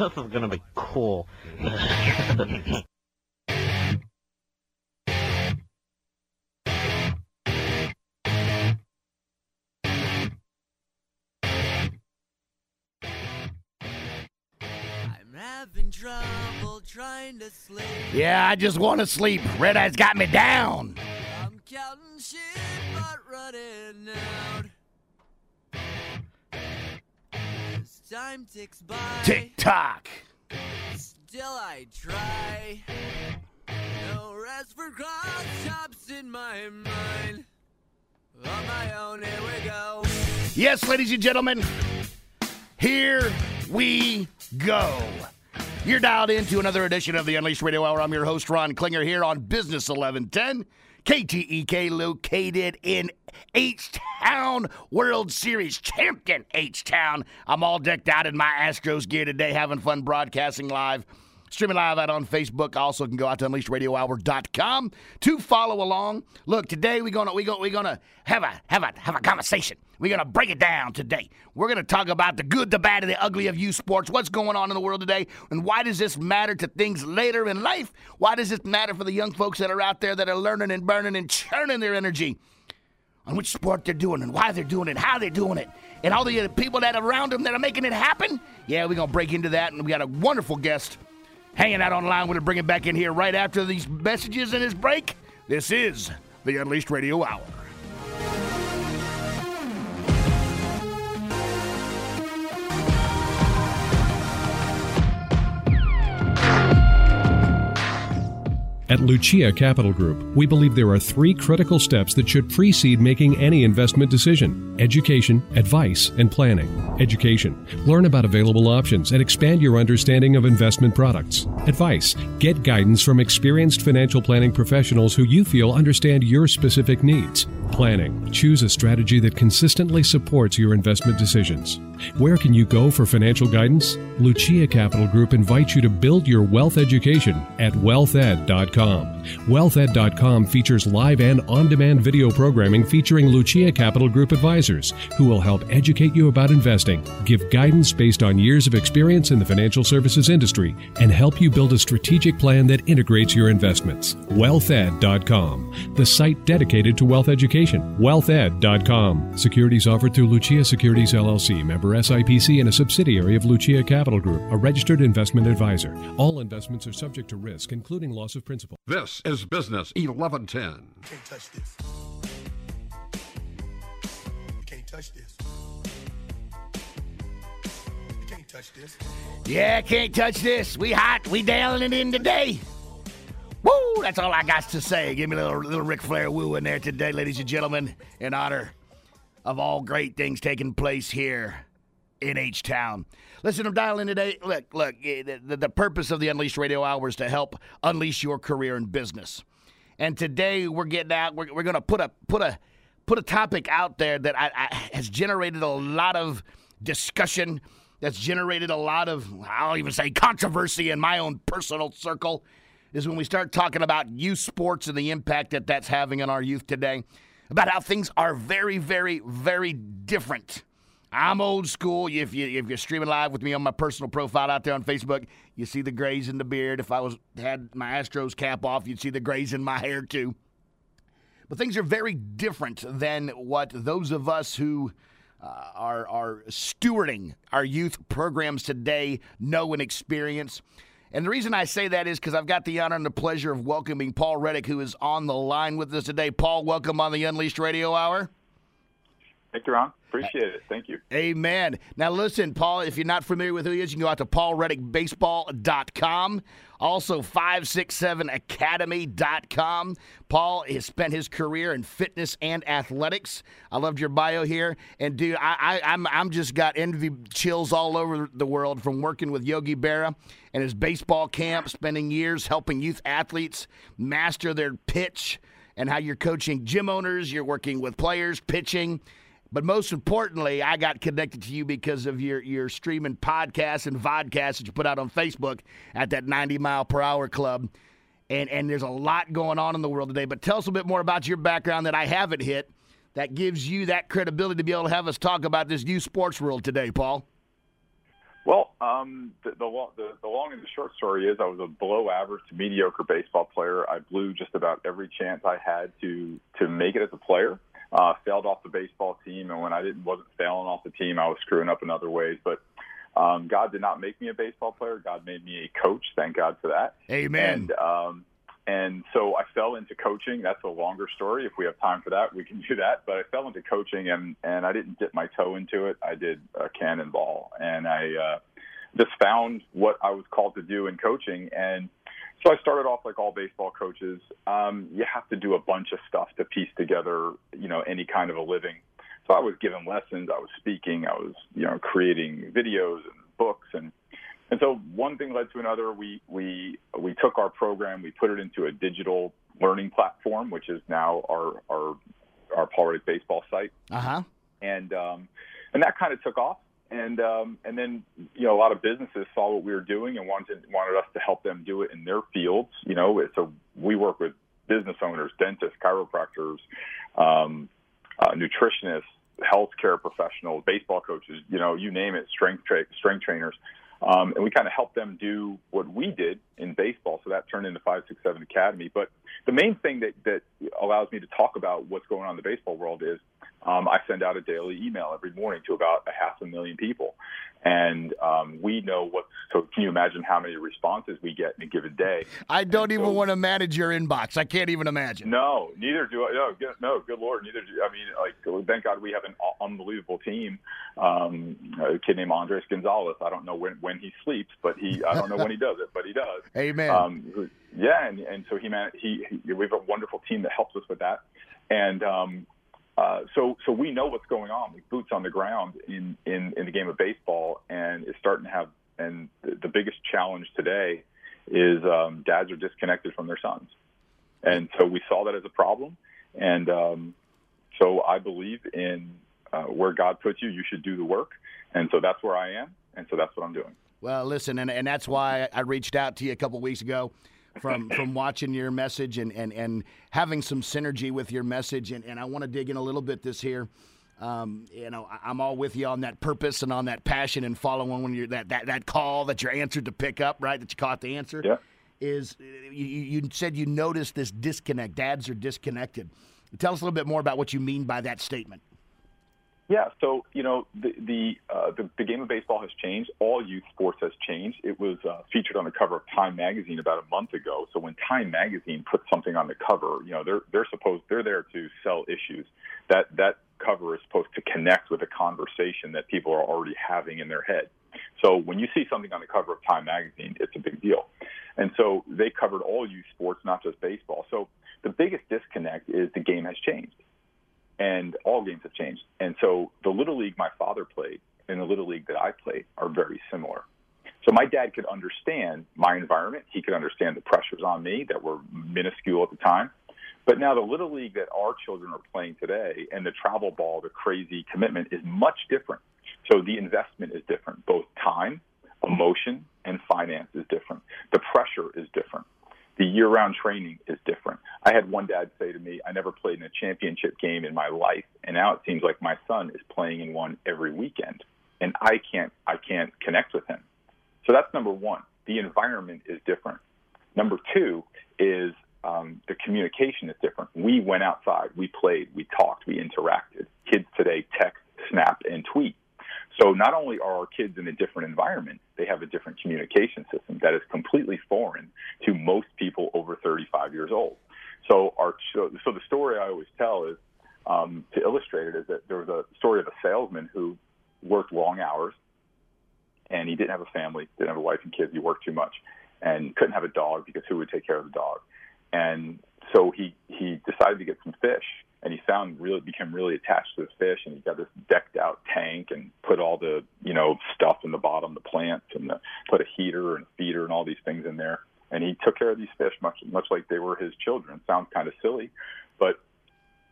this is gonna be cool. Having trouble trying to sleep. Yeah, I just want to sleep. Red Eye's got me down. Time ticks by, Tick tock. still I try. No rest for cross chops in my mind. On my own, here we go. Yes, ladies and gentlemen, here we go. You're dialed into another edition of the Unleashed Radio Hour. I'm your host, Ron Klinger, here on Business 1110, KTEK, located in H Town, World Series champion H Town. I'm all decked out in my Astros gear today, having fun broadcasting live. Streaming live out on Facebook. Also can go out to unleashedradiohour.com to follow along. Look, today we're gonna we gonna we're gonna have a have a have a conversation. We're gonna break it down today. We're gonna talk about the good, the bad, and the ugly of youth sports. What's going on in the world today, and why does this matter to things later in life? Why does this matter for the young folks that are out there that are learning and burning and churning their energy? on which sport they're doing and why they're doing it, how they're doing it, and all the people that are around them that are making it happen. Yeah, we're gonna break into that, and we got a wonderful guest hanging out online. We're gonna bring it back in here right after these messages and this break. This is the Unleashed Radio Hour. At Lucia Capital Group, we believe there are three critical steps that should precede making any investment decision education, advice, and planning. Education. Learn about available options and expand your understanding of investment products. Advice. Get guidance from experienced financial planning professionals who you feel understand your specific needs. Planning. Choose a strategy that consistently supports your investment decisions. Where can you go for financial guidance? Lucia Capital Group invites you to build your wealth education at wealthed.com. Wealthed.com features live and on demand video programming featuring Lucia Capital Group advisors who will help educate you about investing, give guidance based on years of experience in the financial services industry, and help you build a strategic plan that integrates your investments. Wealthed.com, the site dedicated to wealth education. Wealthed.com. Securities offered through Lucia Securities LLC, member SIPC, and a subsidiary of Lucia Capital Group, a registered investment advisor. All investments are subject to risk, including loss of principal. This is Business 1110. Can't touch this. You can't touch this. You can't touch this. Yeah, can't touch this. We hot. We dialing it in today. Woo! That's all I got to say. Give me a little little Ric Flair woo in there today, ladies and gentlemen, in honor of all great things taking place here in H Town. Listen, I'm dialing in today. Look, look. eh, The, the, purpose of the Unleashed Radio Hour is to help unleash your career in business. And today we're getting out. We're, we're going to put a put a put a topic out there that I, I, has generated a lot of discussion. That's generated a lot of I'll even say controversy in my own personal circle. Is when we start talking about youth sports and the impact that that's having on our youth today. About how things are very, very, very different. I'm old school. If you if you're streaming live with me on my personal profile out there on Facebook, you see the grays in the beard. If I was had my Astros cap off, you'd see the grays in my hair too. But things are very different than what those of us who uh, are are stewarding our youth programs today know and experience. And the reason I say that is because I've got the honor and the pleasure of welcoming Paul Reddick, who is on the line with us today. Paul, welcome on the Unleashed Radio Hour. Thank you, Ron. Uh, Appreciate it. Thank you. Amen. Now, listen, Paul, if you're not familiar with who he is, you can go out to paulreddickbaseball.com. Also, 567academy.com. Paul has spent his career in fitness and athletics. I loved your bio here. And, dude, I, I, I'm, I'm just got envy chills all over the world from working with Yogi Berra and his baseball camp, spending years helping youth athletes master their pitch and how you're coaching gym owners, you're working with players, pitching. But most importantly, I got connected to you because of your, your streaming podcasts and vodcasts that you put out on Facebook at that 90 mile per hour club. And, and there's a lot going on in the world today. But tell us a bit more about your background that I haven't hit that gives you that credibility to be able to have us talk about this new sports world today, Paul. Well, um, the, the, the the long and the short story is I was a below average to mediocre baseball player. I blew just about every chance I had to to make it as a player. Uh, failed off the baseball team, and when I didn't wasn't failing off the team, I was screwing up in other ways. But um, God did not make me a baseball player. God made me a coach. Thank God for that. Amen. And um, and so I fell into coaching. That's a longer story. If we have time for that, we can do that. But I fell into coaching, and and I didn't dip my toe into it. I did a cannonball, and I uh, just found what I was called to do in coaching. And so I started off like all baseball coaches. Um, you have to do a bunch of stuff to piece together, you know, any kind of a living. So I was giving lessons, I was speaking, I was, you know, creating videos and books and and so one thing led to another. We we we took our program, we put it into a digital learning platform, which is now our our our Paul Reddick baseball site, Uh huh. and um, and that kind of took off. And um, and then you know a lot of businesses saw what we were doing and wanted wanted us to help them do it in their fields. You know, so we work with business owners, dentists, chiropractors, um, uh, nutritionists, healthcare professionals, baseball coaches. You know, you name it, strength tra- strength trainers. Um, and we kind of helped them do what we did in baseball. So that turned into 567 Academy. But the main thing that, that allows me to talk about what's going on in the baseball world is um, I send out a daily email every morning to about a half a million people. And um, we know what, so can you imagine how many responses we get in a given day? I don't even so- want to manage your inbox. I can't even imagine. No, neither do I. No, good, no, good lord, neither do. I mean, like, thank God we have an unbelievable team. Um, a kid named Andres Gonzalez. I don't know when when he sleeps, but he I don't know when he does it, but he does. Amen. Um, yeah, and and so he man he, he we have a wonderful team that helps us with that, and um, uh, so so we know what's going on. We boots on the ground in in in the game of baseball, and it's starting to have. And the, the biggest challenge today is um, dads are disconnected from their sons, and so we saw that as a problem. And um, so I believe in uh, where God puts you, you should do the work, and so that's where I am, and so that's what I'm doing. Well, listen, and, and that's why I reached out to you a couple weeks ago from from watching your message and, and, and having some synergy with your message. And, and I want to dig in a little bit this here. Um, you know, I'm all with you on that purpose and on that passion and following when you're that, that, that call that you're answered to pick up, right? That you caught the answer. Yeah. Is you, you said you noticed this disconnect. Dads are disconnected. Tell us a little bit more about what you mean by that statement. Yeah, so you know the the, uh, the the game of baseball has changed. All youth sports has changed. It was uh, featured on the cover of Time magazine about a month ago. So when Time magazine puts something on the cover, you know they're they're supposed they're there to sell issues. That that cover is supposed to connect with a conversation that people are already having in their head. So when you see something on the cover of Time magazine, it's a big deal. And so they covered all youth sports, not just baseball. So the biggest disconnect is the game has changed and all games have changed. And so the little league my father played and the little league that I played are very similar. So my dad could understand my environment. He could understand the pressures on me that were minuscule at the time. But now the little league that our children are playing today and the travel ball, the crazy commitment is much different. So the investment is different. Both time, emotion, and finance is different. The pressure is different the year-round training is different. I had one dad say to me, "I never played in a championship game in my life, and now it seems like my son is playing in one every weekend, and I can't, I can't connect with him." So that's number one. The environment is different. Number two is um, the communication is different. We went outside, we played, we talked, we interacted. Kids today text, snap, and tweet. So not only are our kids in a different environment, they have a different communication system that is completely foreign to most people over 35 years old. So our so the story I always tell is um, to illustrate it is that there was a story of a salesman who worked long hours and he didn't have a family, didn't have a wife and kids. He worked too much and couldn't have a dog because who would take care of the dog? And so he he decided to get some fish and he found really became really attached to the fish and he got this decked out tank and put all the you know stuff in the bottom the plants and the, put a heater and feeder and all these things in there and he took care of these fish much much like they were his children. Sounds kind of silly but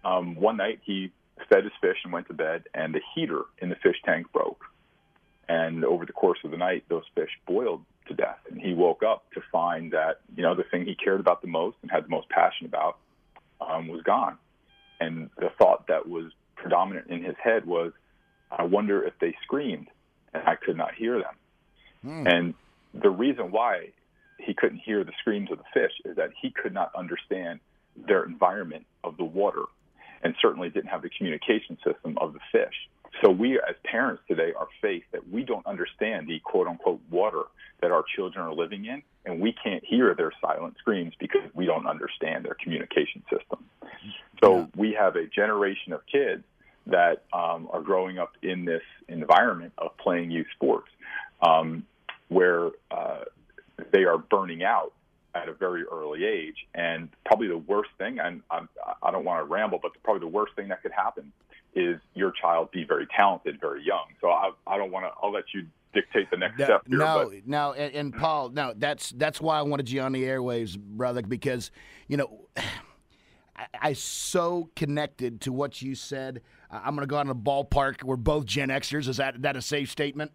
um one night he fed his fish and went to bed and the heater in the fish tank broke. And over the course of the night those fish boiled to death and he woke up to find that you know the thing he cared about the most and had the most passion about um, was gone. And the thought that was predominant in his head was, I wonder if they screamed and I could not hear them. And the reason why he couldn't hear the screams of the fish is that he could not understand their environment of the water and certainly didn't have the communication system of the fish. So we as parents today are faced that we don't understand the quote unquote water that our children are living in and we can't hear their silent screams because we don't understand their communication system. So we have a generation of kids that um, are growing up in this environment of playing youth sports um, where uh, they are burning out at a very early age. And probably the worst thing, and I'm, I don't want to ramble, but probably the worst thing that could happen is your child be very talented very young. So I, I don't want to. I'll let you dictate the next No, step here. no, but no, and, and Paul, no, that's that's why I wanted you on the airwaves, brother, because you know I, I so connected to what you said. I'm going to go out in a ballpark. We're both Gen Xers. Is that that a safe statement?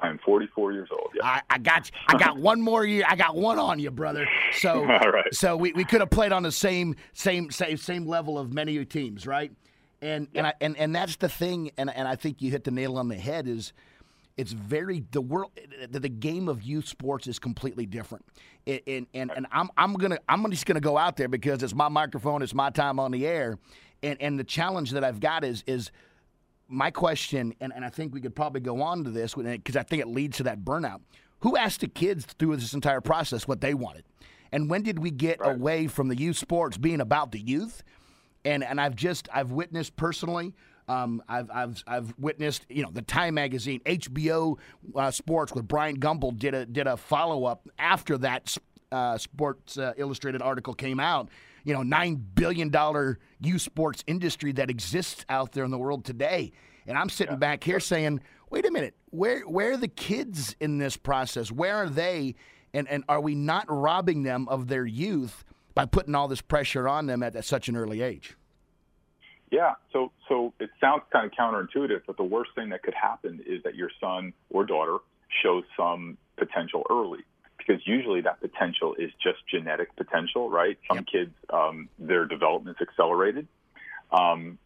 I'm 44 years old. Yeah. I, I got I got one more year. I got one on you, brother. So right. so we, we could have played on the same same same same level of many teams, right? And and I, and and that's the thing. And and I think you hit the nail on the head. Is it's very the world the, the game of youth sports is completely different. It, and and and I'm I'm gonna I'm just gonna go out there because it's my microphone. It's my time on the air. And and the challenge that I've got is is my question, and, and I think we could probably go on to this because I think it leads to that burnout. Who asked the kids through this entire process what they wanted? And when did we get away from the youth sports being about the youth? And and I've just I've witnessed personally. Um, I've, I've I've witnessed you know the Time magazine, HBO uh, Sports with Bryant Gumbel did a did a follow up after that uh, Sports uh, Illustrated article came out. You know, nine billion dollar youth sports industry that exists out there in the world today. And I'm sitting back here saying, wait a minute, where where are the kids in this process? Where are they? And and are we not robbing them of their youth by putting all this pressure on them at, at such an early age? Yeah. So so it sounds kind of counterintuitive, but the worst thing that could happen is that your son or daughter shows some potential early. Because usually that potential is just genetic potential, right? Some kids, um, their development's accelerated. Um,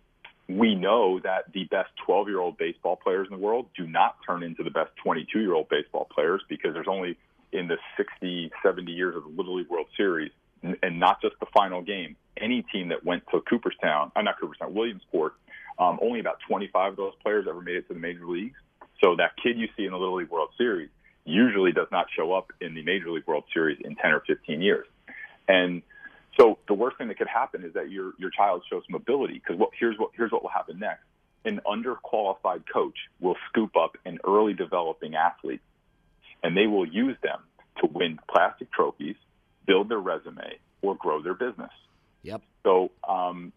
we know that the best 12 year old baseball players in the world do not turn into the best 22 year old baseball players because there's only in the 60, 70 years of the Little League World Series, and not just the final game, any team that went to Cooperstown, uh, not Cooperstown, Williamsport, um, only about 25 of those players ever made it to the major leagues. So that kid you see in the Little League World Series usually does not show up in the Major League World Series in 10 or 15 years. And so the worst thing that could happen is that your your child shows some ability because what here's what here's what will happen next. An underqualified coach will scoop up an early developing athlete, and they will use them to win plastic trophies, build their resume, or grow their business. Yep. So um,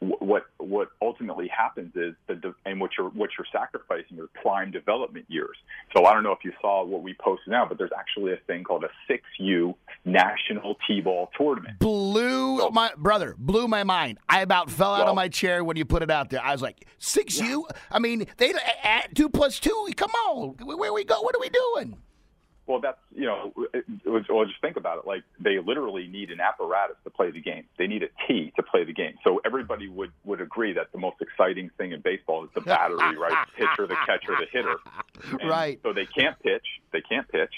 what what ultimately happens is the and what you're what you're sacrificing are prime development years. So I don't know if you saw what we posted now, but there's actually a thing called a six U National T-ball tournament. Blew So- my brother, blew my mind. I about fell out Well- of my chair when you put it out there. I was like, six U? I mean, they at two plus two. Come on, where we go? What are we doing? Well, that's you know, it, it was, well, just think about it. Like they literally need an apparatus to play the game. They need a tee to play the game. So everybody would would agree that the most exciting thing in baseball is the battery, right? The pitcher, the catcher, the hitter. And Right. So they can't pitch. They can't pitch.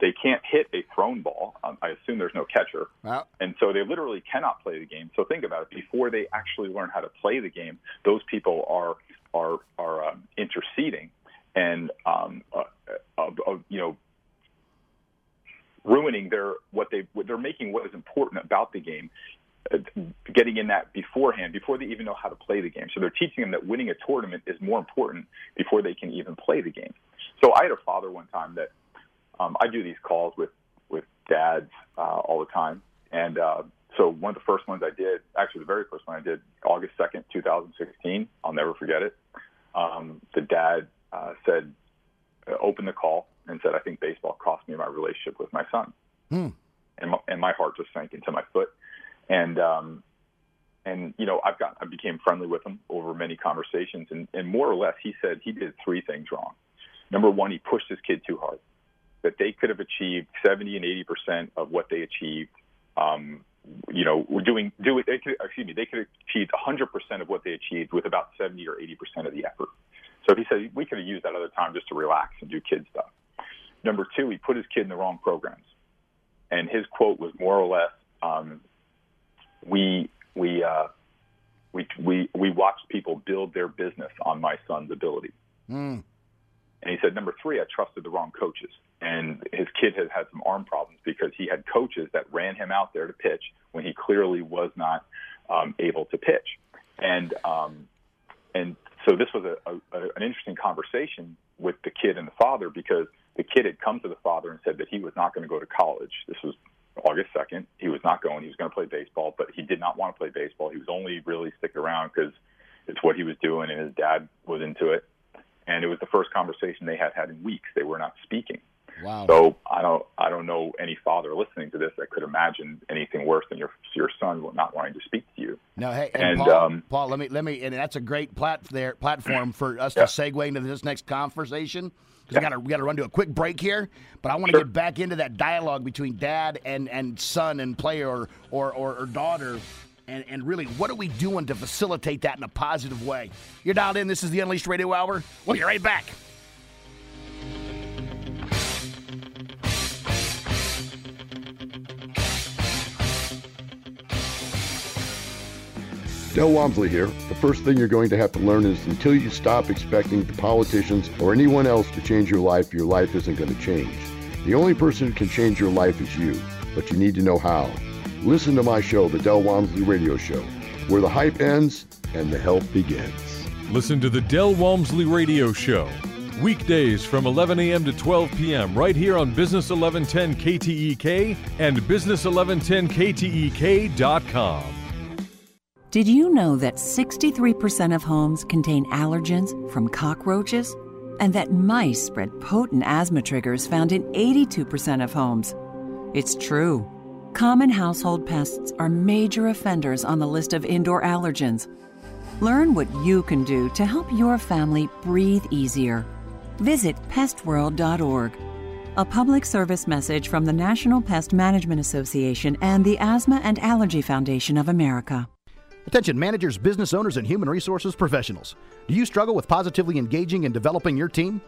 They can't hit a thrown ball. Um, I assume there's no catcher. Well, And so they literally cannot play the game. So think about it. Before they actually learn how to play the game, those people are are are um, interceding and um, uh, uh, uh, you know ruining their what they what they're making what is important about the game. uh, Getting in that beforehand, before they even know how to play the game. So they're teaching them that winning a tournament is more important before they can even play the game. So I had a father one time that um, I do these calls with with dads uh, all the time, and uh, so one of the first ones I did, actually the very first one I did, August second, two thousand sixteen. I'll never forget it. Um, the dad uh, said, "Open the call and said, "I think baseball cost me my relationship with my son," Hmm. and my, and my heart just sank into my foot, and um, and you know I've got I became friendly with him over many conversations, and, and more or less he said he did three things wrong. Number one, he pushed his kid too hard. That they could have achieved 70 and 80 percent of what they achieved. Um, you know, we're doing do it. They could, excuse me, they could have achieved 100 percent of what they achieved with about 70 or 80 percent of the effort. So he said we could have used that other time just to relax and do kid stuff. Number two, he put his kid in the wrong programs, and his quote was more or less, um, "We we uh, we we we watched people build their business on my son's ability." Mm. And he said, number three, I trusted the wrong coaches. And his kid has had some arm problems because he had coaches that ran him out there to pitch when he clearly was not um, able to pitch. And um, and so this was a, a, an interesting conversation with the kid and the father because the kid had come to the father and said that he was not going to go to college. This was August 2nd. He was not going. He was going to play baseball, but he did not want to play baseball. He was only really sticking around because it's what he was doing and his dad was into it. And it was the first conversation they had had in weeks. They were not speaking. Wow. So I don't I don't know any father listening to this that could imagine anything worse than your your son not wanting to speak to you. No, hey, and, And, Paul, um, Paul, let me let me, and that's a great plat there platform for us Yeah. to segue into this next conversation because we got to we got to run to a quick break here. But I want to Sure. get back into that dialogue between dad and and son and player or or, or, or daughter. And, and really, what are we doing to facilitate that in a positive way? You're dialed in. This is the Unleashed Radio Hour. We'll be right back. Del Walmsley here. The first thing you're going to have to learn is until you stop expecting the politicians or anyone else to change your life, your life isn't going to change. The only person who can change your life is you, but you need to know how. Listen to my show, The Del Walmsley Radio Show, where the hype ends and the help begins. Listen to the Del Walmsley Radio Show. Weekdays from 11 a.m. to 12 p.m. right here on Business 1110 KTEK and Business1110KTEK.com. Did you know that 63% of homes contain allergens from cockroaches? And that mice spread potent asthma triggers found in 82% of homes? It's true. Common household pests are major offenders on the list of indoor allergens. Learn what you can do to help your family breathe easier. Visit pestworld.org. A public service message from the National Pest Management Association and the Asthma and Allergy Foundation of America. Attention managers, business owners, and human resources professionals. Do you struggle with positively engaging and developing your team?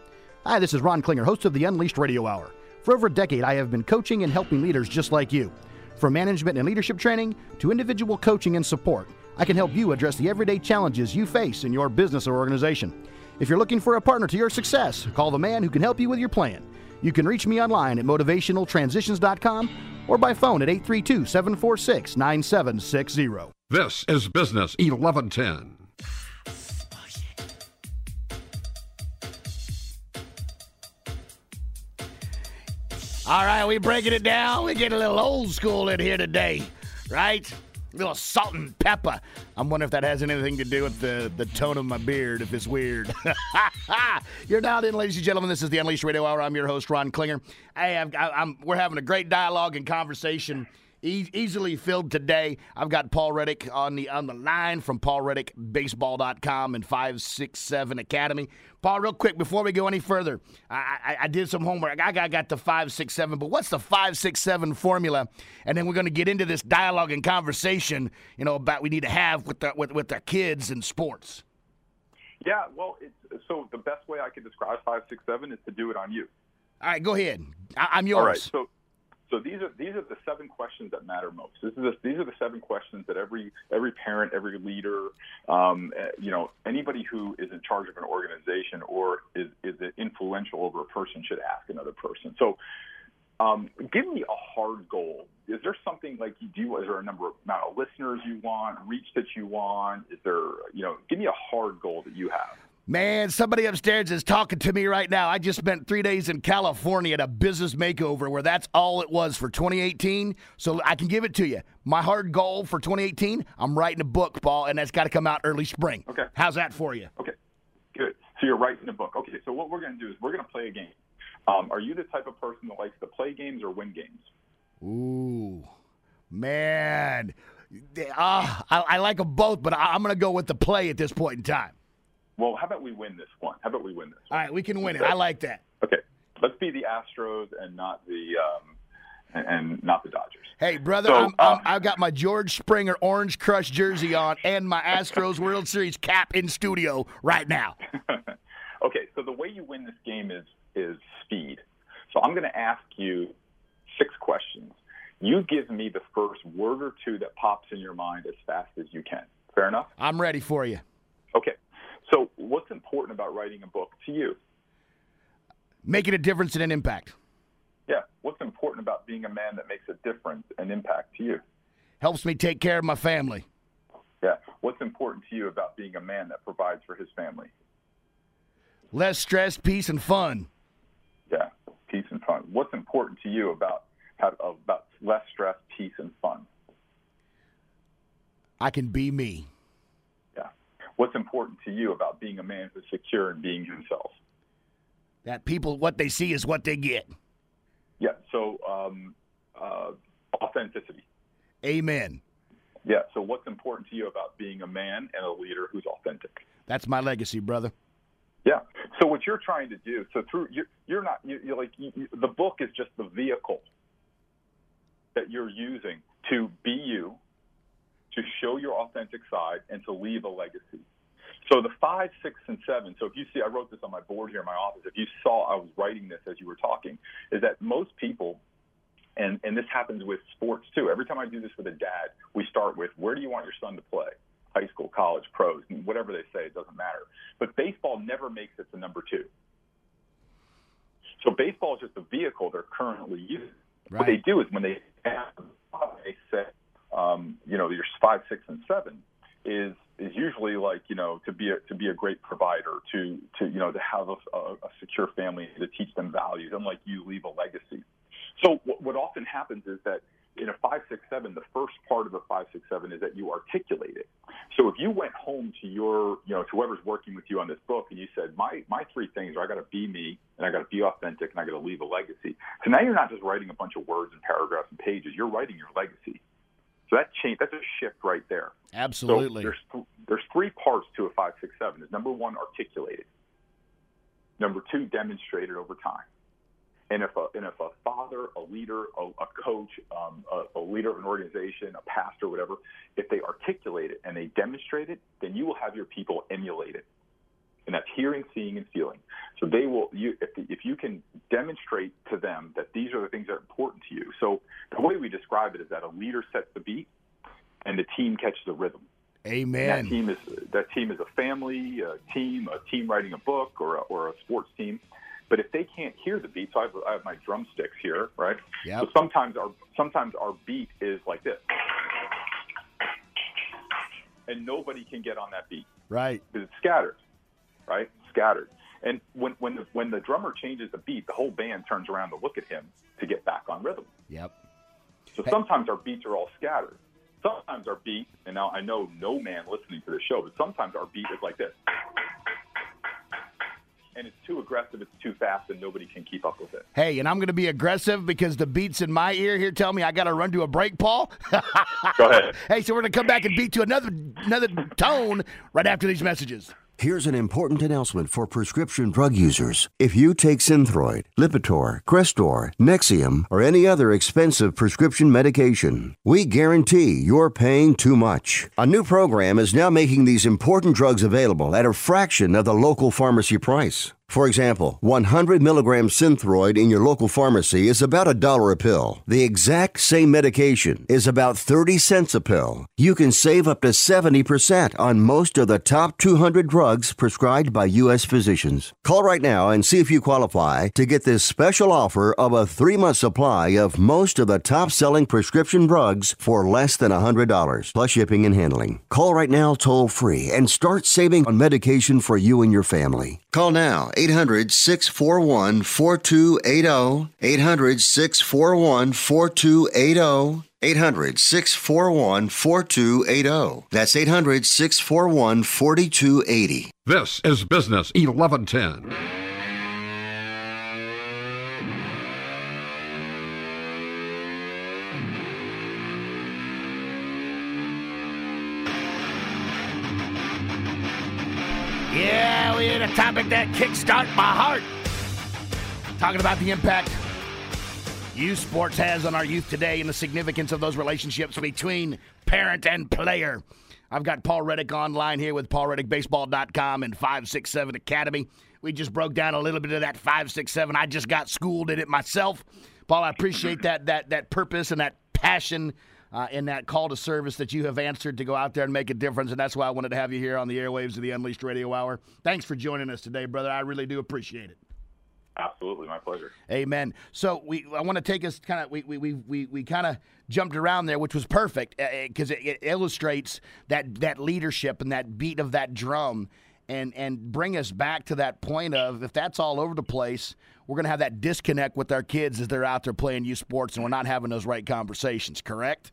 Hi, this is Ron Klinger, host of the Unleashed Radio Hour. For over a decade, I have been coaching and helping leaders just like you. From management and leadership training to individual coaching and support, I can help you address the everyday challenges you face in your business or organization. If you're looking for a partner to your success, call the man who can help you with your plan. You can reach me online at motivationaltransitions.com or by phone at 832 746 9760. This is Business 1110. All right, we breaking it down. We get a little old school in here today, right? A little salt and pepper. I'm wondering if that has anything to do with the, the tone of my beard, if it's weird. You're dialed in, ladies and gentlemen. This is the Unleashed Radio Hour. I'm your host, Ron Klinger. Hey, I, I'm, we're having a great dialogue and conversation. E- easily filled today. I've got Paul Reddick on the on the line from paulreddickbaseball.com and 567 Academy. Paul, real quick before we go any further, I, I, I did some homework. I got, got the 567, but what's the 567 formula? And then we're going to get into this dialogue and conversation, you know, about we need to have with the, with with our kids in sports. Yeah, well, it's, so the best way I could describe five six seven is to do it on you. All right, go ahead. I, I'm yours. All right, so so these are these are the seven questions that matter most. This is the, these are the seven questions that every every parent, every leader, um, eh, you know, anybody who is in charge of an organization or is is influential over a person should ask another person. So. Um, give me a hard goal. Is there something like you do? Is there a number of amount of listeners you want, reach that you want? Is there, you know, give me a hard goal that you have. Man, somebody upstairs is talking to me right now. I just spent three days in California at a business makeover where that's all it was for 2018. So I can give it to you. My hard goal for 2018, I'm writing a book, Paul, and that's got to come out early spring. Okay. How's that for you? Okay, good. So you're writing a book. Okay, so what we're going to do is we're going to play a game. Um, are you the type of person that likes to play games or win games? Ooh, man. Ah, I, I like them both, but I, I'm going to go with the play at this point in time. Well, how about we win this one? How about we win this? All right, we can win it. I like that. Okay, let's be the Astros and not the um, and, and not the Dodgers. Hey, brother, So, I'm, I'm, uh, I've got my George Springer Orange Crush jersey on and my Astros World Series cap in studio right now. okay, so the way you win this game is is speed. So I'm going to ask you six questions. You give me the first word or two that pops in your mind as fast as you can. Fair enough? I'm ready for you. Okay. So, what's important about writing a book to you? Making a difference and an impact. Yeah. What's important about being a man that makes a difference and impact to you? Helps me take care of my family. Yeah. What's important to you about being a man that provides for his family? Less stress, peace, and fun. Yeah. Peace and fun. What's important to you about how, about less stress, peace, and fun? I can be me. What's important to you about being a man who's secure and being himself? That people, what they see is what they get. Yeah. So, um, uh, authenticity. Amen. Yeah. So, what's important to you about being a man and a leader who's authentic? That's my legacy, brother. Yeah. So, what you're trying to do, so through you're, you're not you, you're like you, you, the book is just the vehicle that you're using to be you, to show your authentic side, and to leave a legacy. So the five, six, and seven. So if you see, I wrote this on my board here in my office. If you saw, I was writing this as you were talking. Is that most people, and and this happens with sports too. Every time I do this with a dad, we start with where do you want your son to play? High school, college, pros, whatever they say, it doesn't matter. But baseball never makes it to number two. So baseball is just a vehicle they're currently using. Right. What they do is when they ask them, they say, um, you know, your five, six, and seven is is usually like you know to be a, to be a great provider, to to you know to have a, a, a secure family, to teach them values, and like you leave a legacy. So what, what often happens is that in a five six seven, the first part of a five six seven is that you articulate it. So if you went home to your you know to whoever's working with you on this book and you said my my three things are I got to be me and I got to be authentic and I got to leave a legacy. So now you're not just writing a bunch of words and paragraphs and pages. You're writing your legacy. So that change, that's a shift right there. Absolutely. So there's th- there's three parts to a five six seven. Is number one articulated. Number two demonstrated over time. And if a and if a father, a leader, a, a coach, um, a, a leader of an organization, a pastor, whatever, if they articulate it and they demonstrate it, then you will have your people emulate it and that's hearing, seeing, and feeling. So they will, you, if, if you can demonstrate to them that these are the things that are important to you. So the way we describe it is that a leader sets the beat, and the team catches the rhythm. Amen. And that team is that team is a family, a team, a team writing a book, or a, or a sports team. But if they can't hear the beat, so I have, I have my drumsticks here, right? Yep. So sometimes our sometimes our beat is like this, and nobody can get on that beat Right. because it's scattered, right? Scattered. And when when the, when the drummer changes the beat, the whole band turns around to look at him to get back on rhythm. Yep. So sometimes our beats are all scattered. Sometimes our beat, and now I know no man listening to this show, but sometimes our beat is like this. And it's too aggressive, it's too fast, and nobody can keep up with it. Hey, and I'm going to be aggressive because the beats in my ear here tell me I got to run to a break, Paul. Go ahead. hey, so we're going to come back and beat to another another tone right after these messages. Here's an important announcement for prescription drug users. If you take Synthroid, Lipitor, Crestor, Nexium, or any other expensive prescription medication, we guarantee you're paying too much. A new program is now making these important drugs available at a fraction of the local pharmacy price. For example, 100 milligram Synthroid in your local pharmacy is about a dollar a pill. The exact same medication is about 30 cents a pill. You can save up to 70% on most of the top 200 drugs prescribed by U.S. physicians. Call right now and see if you qualify to get this special offer of a three month supply of most of the top selling prescription drugs for less than $100, plus shipping and handling. Call right now toll free and start saving on medication for you and your family. Call now 800 641 4280. 800 641 4280. 800 641 4280. That's 800 641 4280. This is Business 1110. Yeah, we had a topic that kickstart my heart. Talking about the impact youth sports has on our youth today and the significance of those relationships between parent and player. I've got Paul Reddick online here with paulreddickbaseball.com and 567 Academy. we just broke down a little bit of that five, six, seven. I just got schooled in it myself. Paul, I appreciate that that that purpose and that passion uh, in that call to service that you have answered to go out there and make a difference. And that's why I wanted to have you here on the airwaves of the Unleashed Radio Hour. Thanks for joining us today, brother. I really do appreciate it. Absolutely, my pleasure. Amen. So we, I want to take us kind of, we, we, we, we, we kind of jumped around there, which was perfect because uh, it, it illustrates that that leadership and that beat of that drum, and and bring us back to that point of if that's all over the place, we're going to have that disconnect with our kids as they're out there playing youth sports, and we're not having those right conversations. Correct?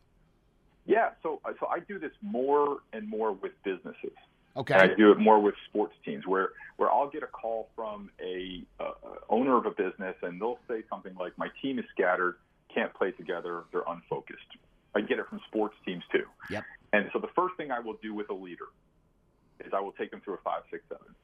Yeah. So so I do this more and more with businesses. Okay. And I do it more with sports teams where where I'll get a call from a uh, owner of a business and they'll say something like, "My team is scattered, can't play together, they're unfocused." I get it from sports teams too. Yep. And so the first thing I will do with a leader is I will take them through a five, six, seven.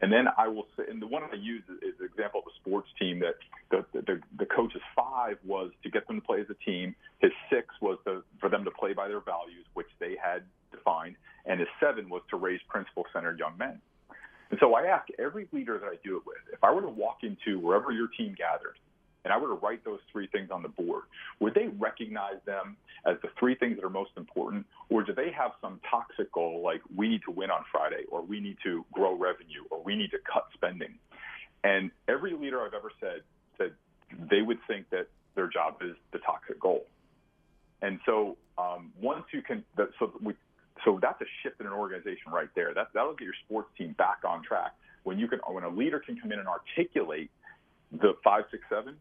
And then I will say, and the one I use is, is the example of a sports team that the, the, the coach's five was to get them to play as a team. His six was to, for them to play by their values, which they had defined. And his seven was to raise principle centered young men. And so I ask every leader that I do it with, if I were to walk into wherever your team gathered and I were to write those three things on the board, would they recognize them as the three things that are most important? Or do they have some toxic goal like we need to win on Friday, or we need to grow revenue, or we need to cut spending? And every leader I've ever said said they would think that their job is the toxic goal. And so um, once you can, so we, so that's a shift in an organization right there. That that'll get your sports team back on track. When you can, when a leader can come in and articulate the five, six, seven,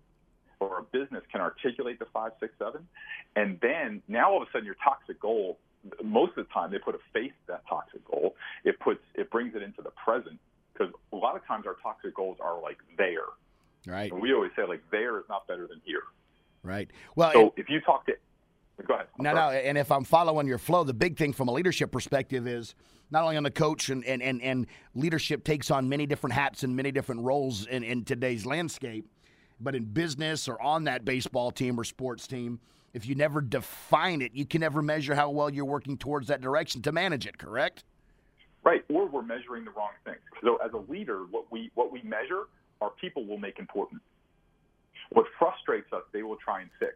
or a business can articulate the five, six, seven, and then now all of a sudden your toxic goal. Most of the time, they put a face to that toxic goal. It puts it brings it into the present because a lot of times our toxic goals are like there. Right. And we always say like there is not better than here. Right. Well, so and- if you talk to Go ahead. I'm No, sorry. no, and if I'm following your flow, the big thing from a leadership perspective is not only on the coach and, and, and, and leadership takes on many different hats and many different roles in, in today's landscape, but in business or on that baseball team or sports team, if you never define it, you can never measure how well you're working towards that direction to manage it, correct? Right, or we're measuring the wrong things. So as a leader, what we what we measure, our people will make important. What frustrates us, they will try and fix,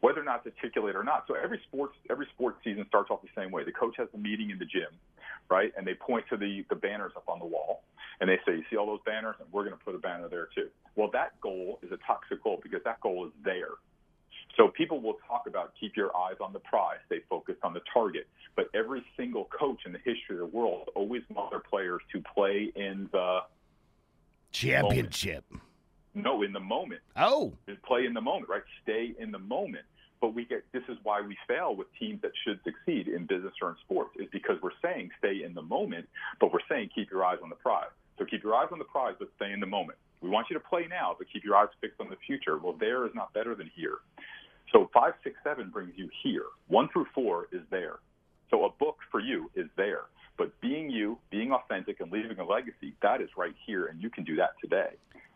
whether or not it's articulate or not. So every sports every sports season starts off the same way. The coach has a meeting in the gym, right, and they point to the the banners up on the wall, and they say, "You see all those banners? And we're going to put a banner there too." Well, that goal is a toxic goal because that goal is there. So people will talk about keep your eyes on the prize, stay focused on the target. But every single coach in the history of the world always wants their players to play in the Championship. no in the moment. Oh, Just play in the moment, right? Stay in the moment. But we get this is why we fail with teams that should succeed in business or in sports is because we're saying stay in the moment, but we're saying keep your eyes on the prize. So keep your eyes on the prize, but stay in the moment. We want you to play now, but keep your eyes fixed on the future. Well, there is not better than here. So five, six, seven brings you here. One through four is there. So a book for you is there. But being you, being authentic, and leaving a legacy, that is right here, and you can do that today.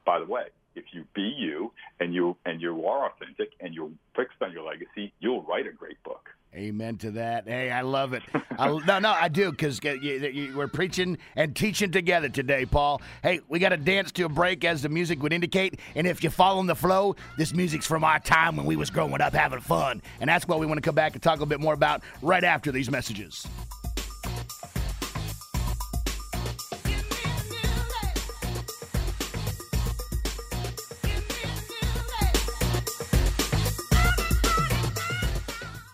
By the way, if you be you and you and you are authentic and you're fixed on your legacy, you'll write a great book. Amen to that. Hey, I love it. I, no, no, I do because we're preaching and teaching together today, Paul. Hey, we got to dance to a break as the music would indicate. And if you're following the flow, this music's from our time when we was growing up having fun. And that's what we want to come back and talk a bit more about right after these messages.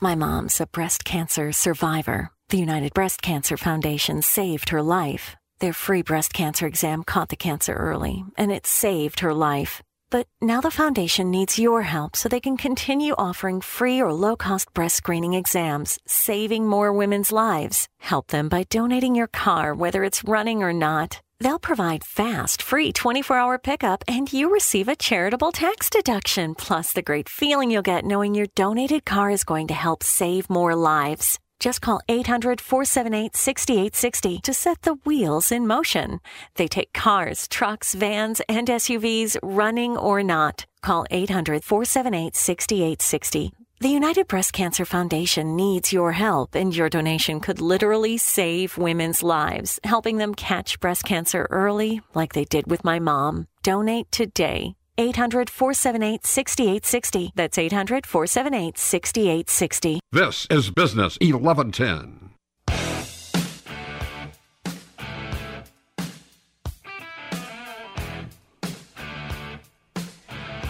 My mom's a breast cancer survivor. The United Breast Cancer Foundation saved her life. Their free breast cancer exam caught the cancer early, and it saved her life. But now the foundation needs your help so they can continue offering free or low cost breast screening exams, saving more women's lives. Help them by donating your car, whether it's running or not. They'll provide fast, free 24 hour pickup, and you receive a charitable tax deduction, plus the great feeling you'll get knowing your donated car is going to help save more lives. Just call 800 478 6860 to set the wheels in motion. They take cars, trucks, vans, and SUVs, running or not. Call 800 478 6860. The United Breast Cancer Foundation needs your help, and your donation could literally save women's lives, helping them catch breast cancer early, like they did with my mom. Donate today. 800 478 6860. That's 800 478 6860. This is Business 1110.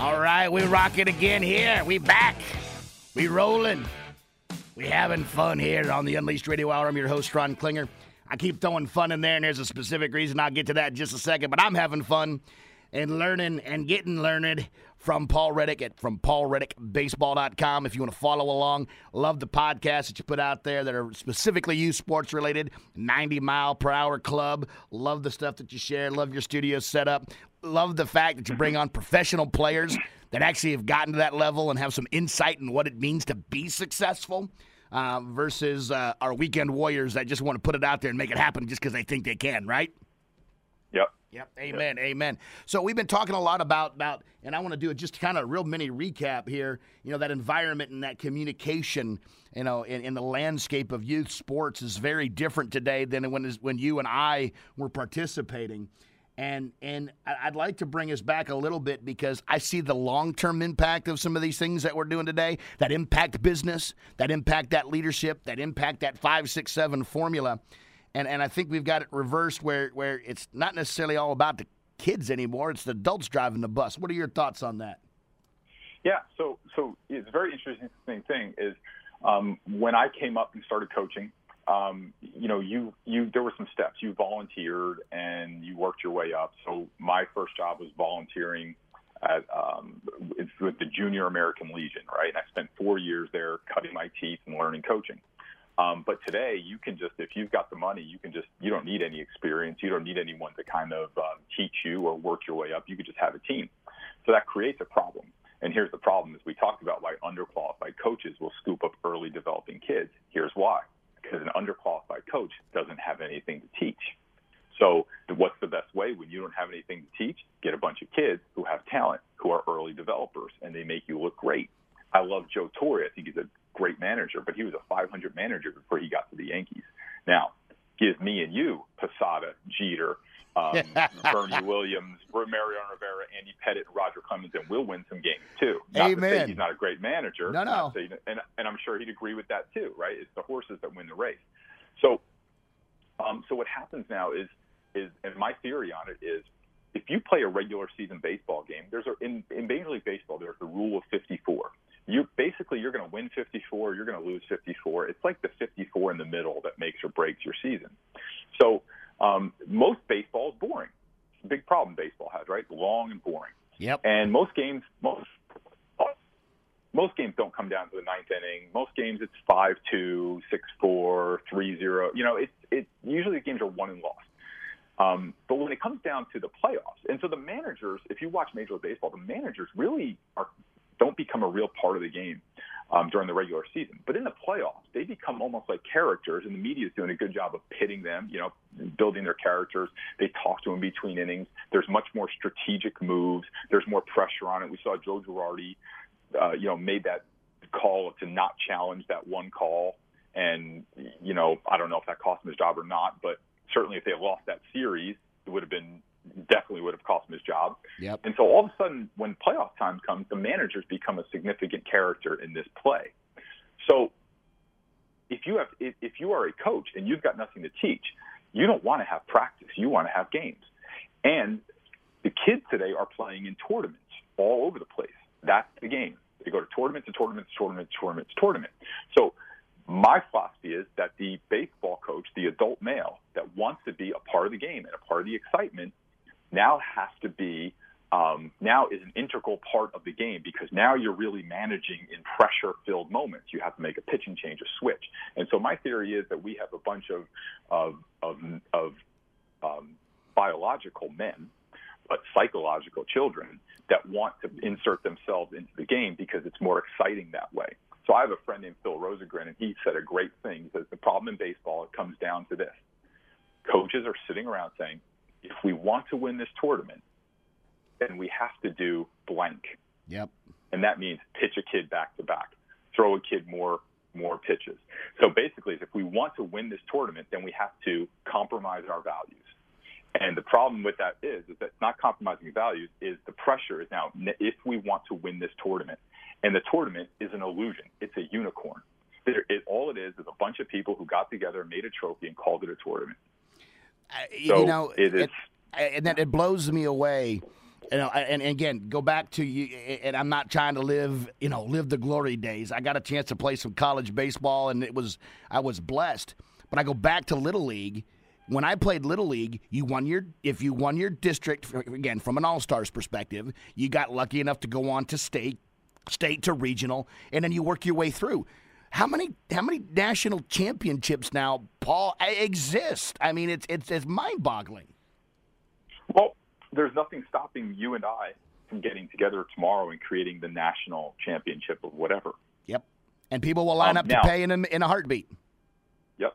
All right, we rock it again here. We back. We rolling. We having fun here on the Unleashed Radio Hour. I'm your host, Ron Klinger. I keep throwing fun in there, and there's a specific reason. I'll get to that in just a second. But I'm having fun and learning and getting learned from Paul Reddick at from paulreddickbaseball.com. If you want to follow along, love the podcasts that you put out there that are specifically you sports related. 90 mile per hour club. Love the stuff that you share. Love your studio setup. Love the fact that you bring on professional players that actually have gotten to that level and have some insight in what it means to be successful. Uh, versus uh, our weekend warriors that just want to put it out there and make it happen just because they think they can, right? Yep. Yep. Amen. Yep. Amen. So we've been talking a lot about about, and I want to do it just kind of a real mini recap here. You know, that environment and that communication, you know, in, in the landscape of youth sports is very different today than when when you and I were participating. And and I'd like to bring us back a little bit because I see the long term impact of some of these things that we're doing today. That impact business, that impact that leadership, that impact that five, six, seven formula and and I think we've got it reversed where where it's not necessarily all about the kids anymore; it's the adults driving the bus. What are your thoughts on that? Yeah, so so it's a very interesting thing is um, when I came up and started coaching. Um, you know, you you there were some steps. You volunteered and you worked your way up. So my first job was volunteering at um, with the Junior American Legion, right? And I spent four years there, cutting my teeth and learning coaching. Um, but today, you can just, if you've got the money, you can just, you don't need any experience. You don't need anyone to kind of um, teach you or work your way up. You could just have a team. So that creates a problem. And here's the problem: is we talked about why underqualified coaches will scoop up early developing kids. Here's why: because an underqualified coach doesn't have anything to teach. So what's the best way when you don't have anything to teach? Get a bunch of kids who have talent, who are early developers, and they make you look great. I love Joe Torre. I think he's a great manager, but he was a 500 manager before he got to the Yankees. Now, give me and you Posada, Jeter, um, Bernie Williams, Mariano Rivera, Andy Pettitte, Roger Clemens, and we'll win some games too. Not Amen. to say he's not a great manager. No, no. Saying, and, and I'm sure he'd agree with that too, right? It's the horses that win the race. So, um, so what happens now is, is, and my theory on it is, if you play a regular season baseball game, there's a in, in Major League Baseball there's the rule of 54 you basically you're going to win 54, you're going to lose 54. It's like the 54 in the middle that makes or breaks your season. So um, most baseball is boring. It's a big problem baseball has, right? Long and boring. Yep. And most games, most most games don't come down to the ninth inning. Most games it's five two, six four, three zero. You know, it's it usually the games are won and lost. Um, but when it comes down to the playoffs, and so the managers, if you watch Major League Baseball, the managers really are don't become a real part of the game um, during the regular season. But in the playoffs, they become almost like characters, and the media is doing a good job of pitting them, you know, building their characters. They talk to them between innings. There's much more strategic moves. There's more pressure on it. We saw Joe Girardi, uh, you know, made that call to not challenge that one call. And, you know, I don't know if that cost him his job or not, but certainly if they lost that series, it would have been definitely would have cost him his job. Yep. And so all of a sudden, when playoff time comes, the managers become a significant character in this play. So if you have, if, you are a coach and you've got nothing to teach, you don't want to have practice. You want to have games. And the kids today are playing in tournaments all over the place. That's the game. They go to tournaments to tournaments, to tournament to tournament. So my philosophy is that the baseball coach, the adult male that wants to be a part of the game and a part of the excitement, now has to be um, now is an integral part of the game because now you're really managing in pressure filled moments. You have to make a pitching change, a switch. And so my theory is that we have a bunch of of of, of um, biological men, but psychological children that want to insert themselves into the game because it's more exciting that way. So I have a friend named Phil Rosengren, and he said a great thing. He says the problem in baseball it comes down to this: coaches are sitting around saying, if we want to win this tournament, then we have to do blank. Yep. And that means pitch a kid back to back, throw a kid more more pitches. So basically, if we want to win this tournament, then we have to compromise our values. And the problem with that is, is that not compromising values is the pressure is now if we want to win this tournament, and the tournament is an illusion. It's a unicorn. There, it, all it is is a bunch of people who got together, made a trophy, and called it a tournament. Uh, So you know, it is. it- and that it blows me away. You uh, know, and, and again, go back to you. And I'm not trying to live, you know, live the glory days. I got a chance to play some college baseball, and it was I was blessed. But I go back to little league. When I played little league, you won your if you won your district again from an all stars perspective, you got lucky enough to go on to state, state to regional, and then you work your way through. How many how many national championships now, Paul, exist? I mean, it's it's it's mind boggling. Well, there's nothing stopping you and I from getting together tomorrow and creating the national championship of whatever. Yep. And people will line Um, up now- to pay in a, in a heartbeat. Yep.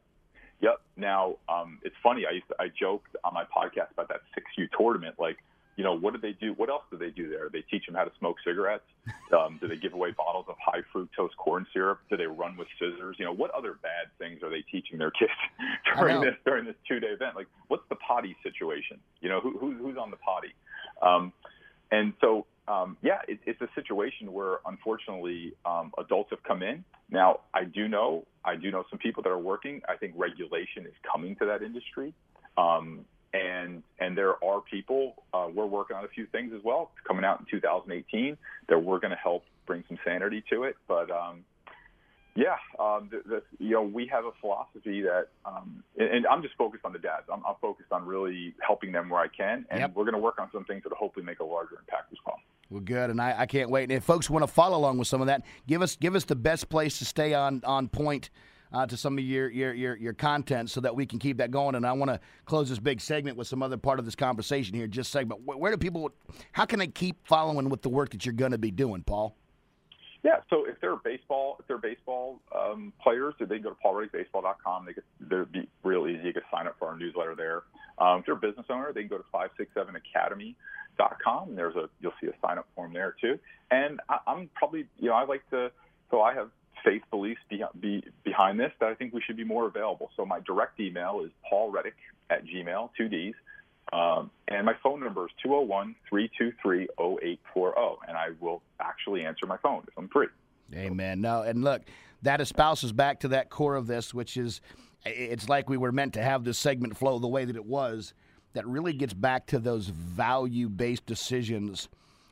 Yep. Now, um, it's funny. I used to, I joked on my podcast about that six U tournament. Like, you know, what do they do? What else do they do there? They teach them how to smoke cigarettes. Um, do they give away bottles of high fructose corn syrup? Do they run with scissors? You know, what other bad things are they teaching their kids during this during this two day event? Like, what's the potty situation? You know, who, who who's on the potty? Um, and so, um, yeah, it, it's a situation where unfortunately um, adults have come in. Now, I do know, I do know some people that are working. I think regulation is coming to that industry, um, and and there are people. Uh, we're working on a few things as well coming out in 2018 that we're going to help bring some sanity to it. But um, yeah, um, the, the, you know, we have a philosophy that, um, and, and I'm just focused on the dads. I'm, I'm focused on really helping them where I can, and Yep. we're going to work on some things that hopefully make a larger impact as well. Well, good, and I, I can't wait. And if folks want to follow along with some of that, give us give us the best place to stay on on point uh, to some of your, your your your content, so that we can keep that going. And I want to close this big segment with some other part of this conversation here. Just segment. Where, where do people? How can they keep following with the work that you're going to be doing, Paul? Yeah, so if they're baseball, if they're baseball um, players, they can go to paulreddickbaseball.com. They could, they're be real easy. You can sign up for our newsletter there. Um, if they're a business owner, they can go to 567academy.com. There's a you'll see a sign up form there too. And I, I'm probably you know I like to so I have faith beliefs be, be, behind this that I think we should be more available. So my direct email is paulreddick at gmail two D's. Um, and my phone number is 201-323-0840, and I will actually answer my phone if I'm free. Amen. No, and look, that espouses back to that core of this, which is it's like we were meant to have this segment flow the way that it was. That really gets back to those value based decisions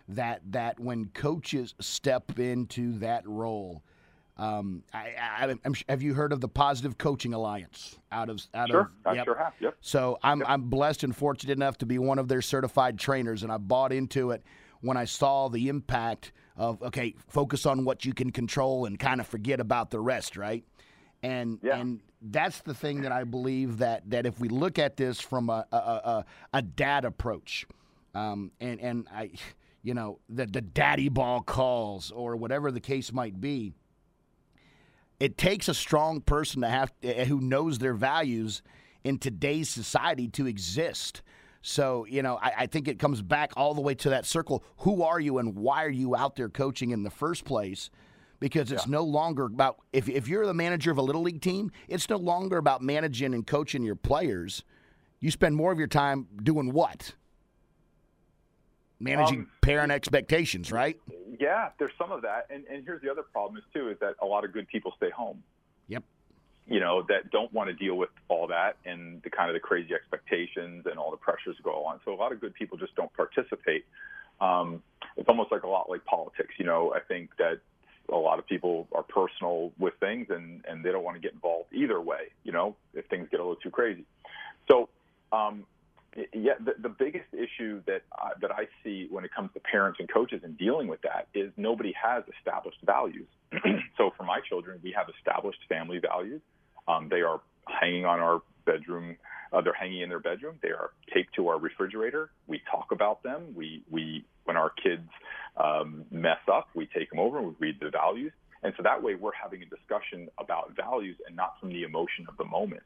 that that when coaches step into that role. Um, I, I, I'm, have you heard of the Positive Coaching Alliance? Out of out Sure, of I yep. sure have. Yep. So I'm I'm blessed and fortunate enough to be one of their certified trainers, and I bought into it when I saw the impact of okay, focus on what you can control and kind of forget about the rest, right? And and that's the thing that I believe that that if we look at this from a a, a, a dad approach, um, and and I, you know, the the daddy ball calls or whatever the case might be it takes a strong person to have who knows their values in today's society to exist. So, you know, I, I, think it comes back all the way to that circle. Who are you and why are you out there coaching in the first place? Because it's yeah. no longer about, if, if you're the manager of a little league team, it's no longer about managing and coaching your players. You spend more of your time doing what? Managing Um, parent expectations, right? Yeah, there's some of that, and and here's the other problem is too is that a lot of good people stay home. Yep. You know that don't want to deal with all that and the kind of the crazy expectations and all the pressures go on. So a lot of good people just don't participate. Um, it's almost like a lot like politics. You know, I think that a lot of people are personal with things and and they don't want to get involved either way. You know, if things get a little too crazy. So. Um, yeah, the, the biggest issue that uh, that I see when it comes to parents and coaches and dealing with that is nobody has established values. so for my children, we have established family values. Um, they are hanging on our bedroom. Uh, they're hanging in their bedroom. They are taped to our refrigerator. We talk about them. We we when our kids um, mess up, we take them over and we read the values. And so that way, we're having a discussion about values and not from the emotion of the moment.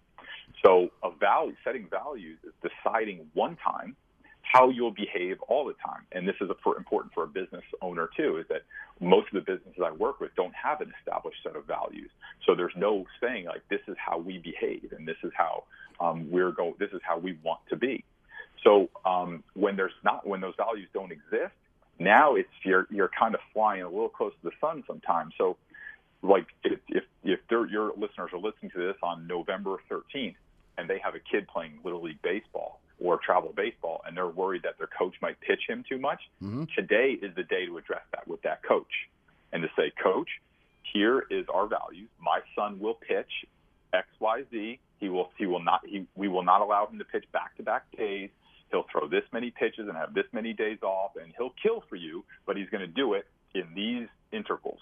So, a value, setting values is deciding one time how you'll behave all the time. And this is for, important for a business owner too, is that most of the businesses I work with don't have an established set of values. So there's no saying like this is how we behave and this is how um, we're going. This is how we want to be. So um, when there's not when those values don't exist, now it's you're you're kind of flying a little close to the sun sometimes. So like if if, if your listeners are listening to this on November 13th and they have a kid playing little league baseball or travel baseball and they're worried that their coach might pitch him too much, mm-hmm. today is the day to address that with that coach and to say, coach, here is our values. My son will pitch X, Y, Z. He will, he will not, he, we will not allow him to pitch back to back days. He'll throw this many pitches and have this many days off and he'll kill for you, but he's going to do it in these intervals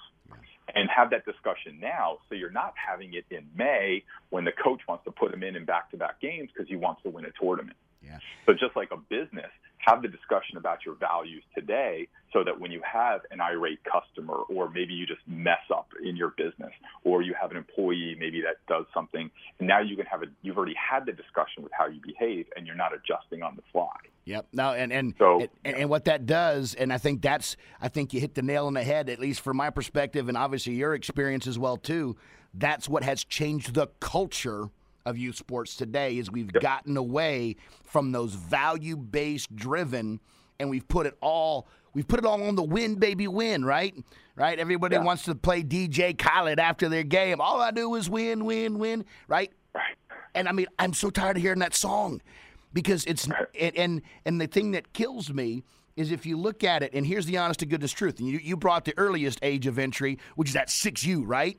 and have that discussion now so you're not having it in May when the coach wants to put him in in back-to-back games because he wants to win a tournament. Yeah. So just like a business, have the discussion about your values today so that when you have an irate customer or maybe you just mess up in your business or you have an employee maybe that does something and now you can have a you've already had the discussion with how you behave and you're not adjusting on the fly. Yep. Now and and, so, and, and what that does and I think that's I think you hit the nail on the head at least from my perspective and obviously your experience as well too. That's what has changed the culture of youth sports today is we've gotten away from those value based driven and we've put it all we've put it all on the win baby win right? Right? Everybody yeah. wants to play dj khaled after their game. All i do is win win win right? Right. And i mean i'm so tired of hearing that song because it's right. and, and and the thing that kills me is if you look at it and here's the honest to goodness truth and you, you brought the earliest age of entry which is at 6u right?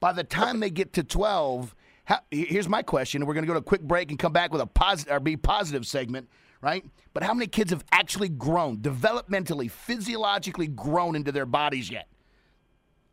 By the time they get to 12 how, here's my question. We're going to go to a quick break and come back with a positive or be positive segment, right? But how many kids have actually grown, developmentally, physiologically grown into their bodies yet?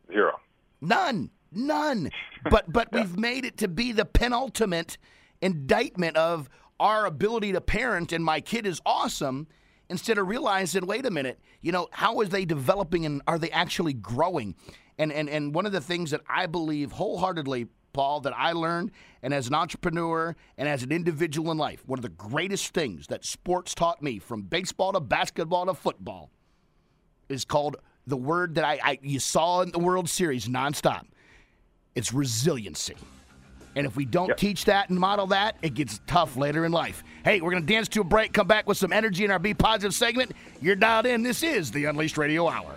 Zero. None. None. But but yeah. we've made it to be the penultimate indictment of our ability to parent and my kid is awesome instead of realizing, wait a minute, you know, how is they developing and are they actually growing? And and and one of the things that I believe wholeheartedly Paul, that I learned, and as an entrepreneur and as an individual in life, one of the greatest things that sports taught me, from baseball to basketball to football, is called the word that I, I you saw in the World Series nonstop. It's resiliency. And if we don't yep. teach that and model that, it gets tough later in life. Hey, we're going to dance to a break, come back with some energy in our Be Positive segment. You're dialed in. This is the Unleashed Radio Hour.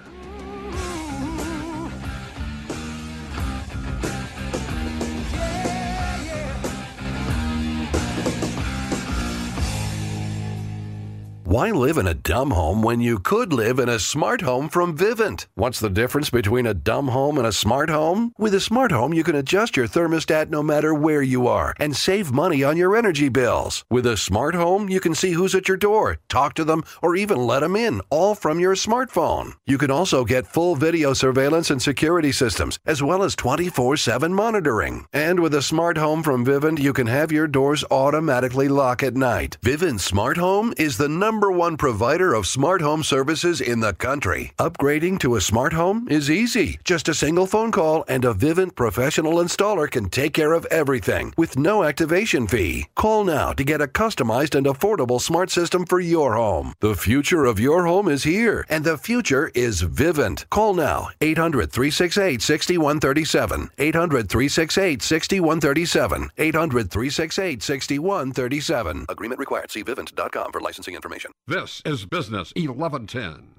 Why live in a dumb home when you could live in a smart home from Vivint? What's the difference between a dumb home and a smart home? With a smart home, you can adjust your thermostat no matter where you are and save money on your energy bills. With a smart home, you can see who's at your door, talk to them, or even let them in, all from your smartphone. You can also get full video surveillance and security systems, as well as 24 7 monitoring. And with a smart home from Vivint, you can have your doors automatically lock at night. Vivint Smart Home is the number number one provider of smart home services in the country. Upgrading to a smart home is easy. Just a single phone call and a Vivint professional installer can take care of everything with no activation fee. Call now to get a customized and affordable smart system for your home. The future of your home is here, and the future is Vivint. Call now 800 368 6137. 800 368 6137. 800 368 6137. Agreement required. See Vivint.com for licensing information. This is Business 1110.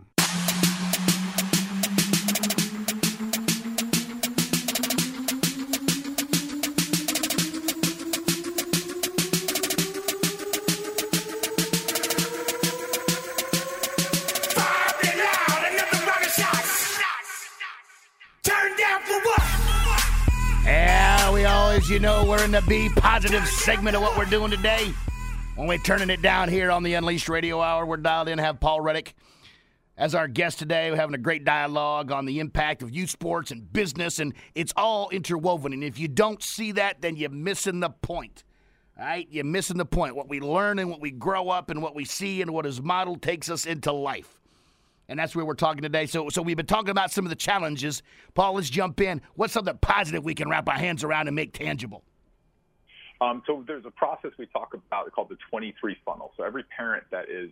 Yeah, we always, you know, we're in the be positive segment of what we're doing today. When we're turning it down here on the Unleashed Radio Hour, we're dialed in have Paul Reddick as our guest today. We're having a great dialogue on the impact of youth sports and business, and it's all interwoven. And if you don't see that, then you're missing the point. All right? You're missing the point. What we learn and what we grow up and what we see and what is modeled takes us into life. And that's where we're talking today. So, so we've been talking about some of the challenges. Paul, let's jump in. What's something positive we can wrap our hands around and make tangible? Um, so there's a process we talk about called the 23 funnel. So every parent that is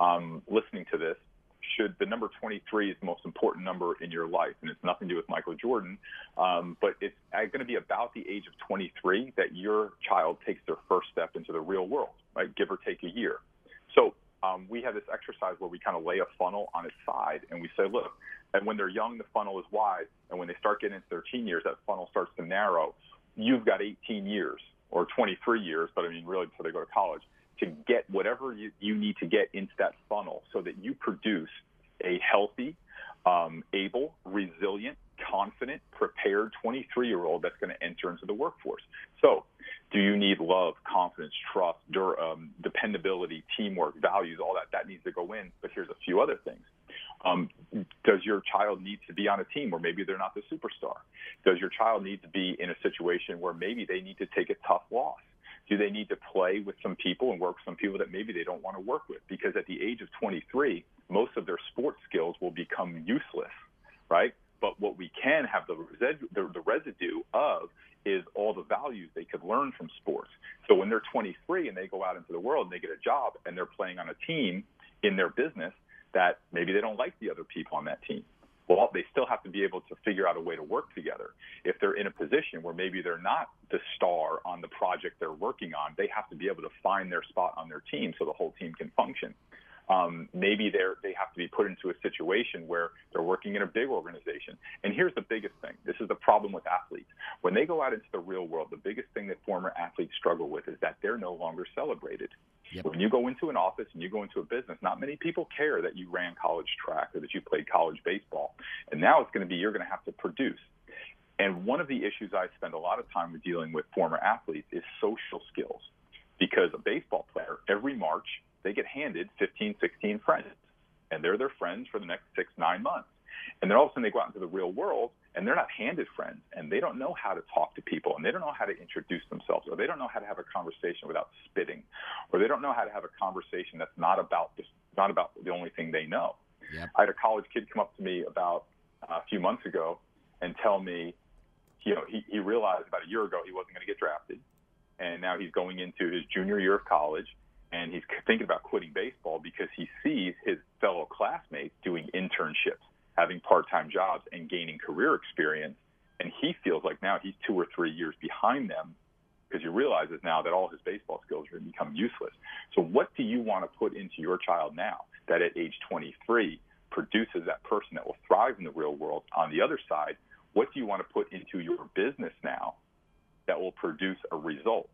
um, listening to this, should the number 23 is the most important number in your life, and it's nothing to do with Michael Jordan, um, but it's going to be about the age of 23 that your child takes their first step into the real world, right? Give or take a year. So um, we have this exercise where we kind of lay a funnel on its side, and we say, look, and when they're young, the funnel is wide, and when they start getting into their teen years, that funnel starts to narrow. You've got 18 years or 23 years, but I mean, really, before they go to college to get whatever you, you need to get into that funnel so that you produce a healthy, um, able, resilient, confident, prepared 23 year old that's going to enter into the workforce. So, do you need love, confidence, trust, dur- um, dependability, teamwork, values, all that? That needs to go in. But here's a few other things. Um, does your child need to be on a team where maybe they're not the superstar? Does your child need to be in a situation where maybe they need to take a tough loss? Do they need to play with some people and work with some people that maybe they don't want to work with? Because at the age of 23, most of their sports skills will become useless, right? But what we can have the residue, the, the residue of is all the values they could learn from sports. So when they're 23 and they go out into the world and they get a job and they're playing on a team in their business that maybe they don't like the other people on that team well, they still have to be able to figure out a way to work together. If they're in a position where maybe they're not the star on the project they're working on, they have to be able to find their spot on their team so the whole team can function. Um, maybe they're they have to be put into a situation where they're working in a big organization. And here's the biggest thing: this is the problem with athletes. When they go out into the real world, the biggest thing that former athletes struggle with is that they're no longer celebrated. Yep. When you go into an office and you go into a business, not many people care that you ran college track or that you played college baseball. And now it's going to be you're going to have to produce. And one of the issues I spend a lot of time with dealing with former athletes is social skills. Because a baseball player, every March, they get handed 15, 16 friends. And they're their friends for the next six, nine months. And then all of a sudden they go out into the real world and they're not handed friends and they don't know how to talk to people and they don't know how to introduce themselves or they don't know how to have a conversation without spitting or they don't know how to have a conversation that's not about this, not about the only thing they know. Yep. I had a college kid come up to me about uh, a few months ago and tell me, you know, he, he realized about a year ago he wasn't going to get drafted, and now he's going into his junior year of college, and he's thinking about quitting baseball because he sees his fellow classmates doing internships having part-time jobs and gaining career experience. And he feels like now he's two or three years behind them because he realizes now that all his baseball skills are going to become useless. So what do you want to put into your child now that at age 23 produces that person that will thrive in the real world? On the other side, what do you want to put into your business now that will produce a result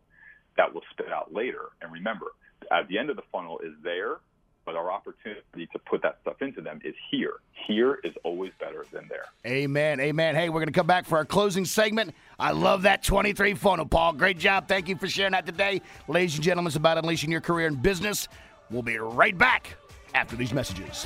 that will spit out later? And remember, at the end of the funnel is there but our opportunity to put that stuff into them is here. Here is always better than there. Amen. Amen. Hey, we're going to come back for our closing segment. I love that 23 funnel, Paul. Great job. Thank you for sharing that today. Ladies and gentlemen, it's about unleashing your career in business. We'll be right back after these messages.